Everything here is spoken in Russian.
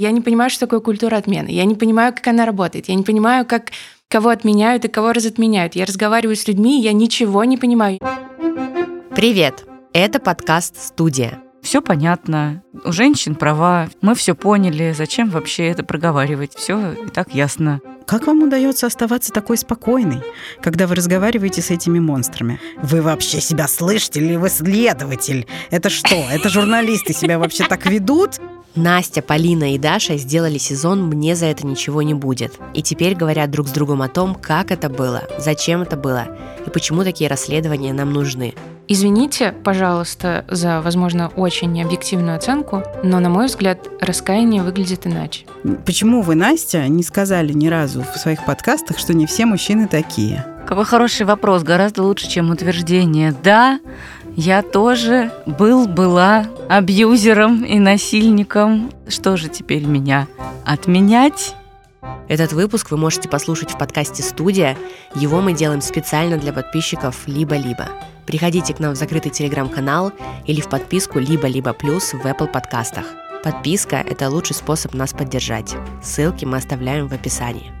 Я не понимаю, что такое культура отмены. Я не понимаю, как она работает. Я не понимаю, как кого отменяют и кого разотменяют. Я разговариваю с людьми, и я ничего не понимаю. Привет! Это подкаст «Студия». Все понятно, у женщин права, мы все поняли, зачем вообще это проговаривать, все и так ясно. Как вам удается оставаться такой спокойной, когда вы разговариваете с этими монстрами? Вы вообще себя слышите или вы следователь? Это что? Это журналисты себя вообще так ведут? Настя, Полина и Даша сделали сезон «Мне за это ничего не будет». И теперь говорят друг с другом о том, как это было, зачем это было и почему такие расследования нам нужны. Извините, пожалуйста, за, возможно, очень необъективную оценку, но, на мой взгляд, раскаяние выглядит иначе. Почему вы, Настя, не сказали ни разу в своих подкастах, что не все мужчины такие? Какой хороший вопрос, гораздо лучше, чем утверждение. Да, я тоже был, была абьюзером и насильником. Что же теперь меня отменять? Этот выпуск вы можете послушать в подкасте «Студия». Его мы делаем специально для подписчиков «Либо-либо». Приходите к нам в закрытый телеграм-канал или в подписку «Либо-либо плюс» в Apple подкастах. Подписка – это лучший способ нас поддержать. Ссылки мы оставляем в описании.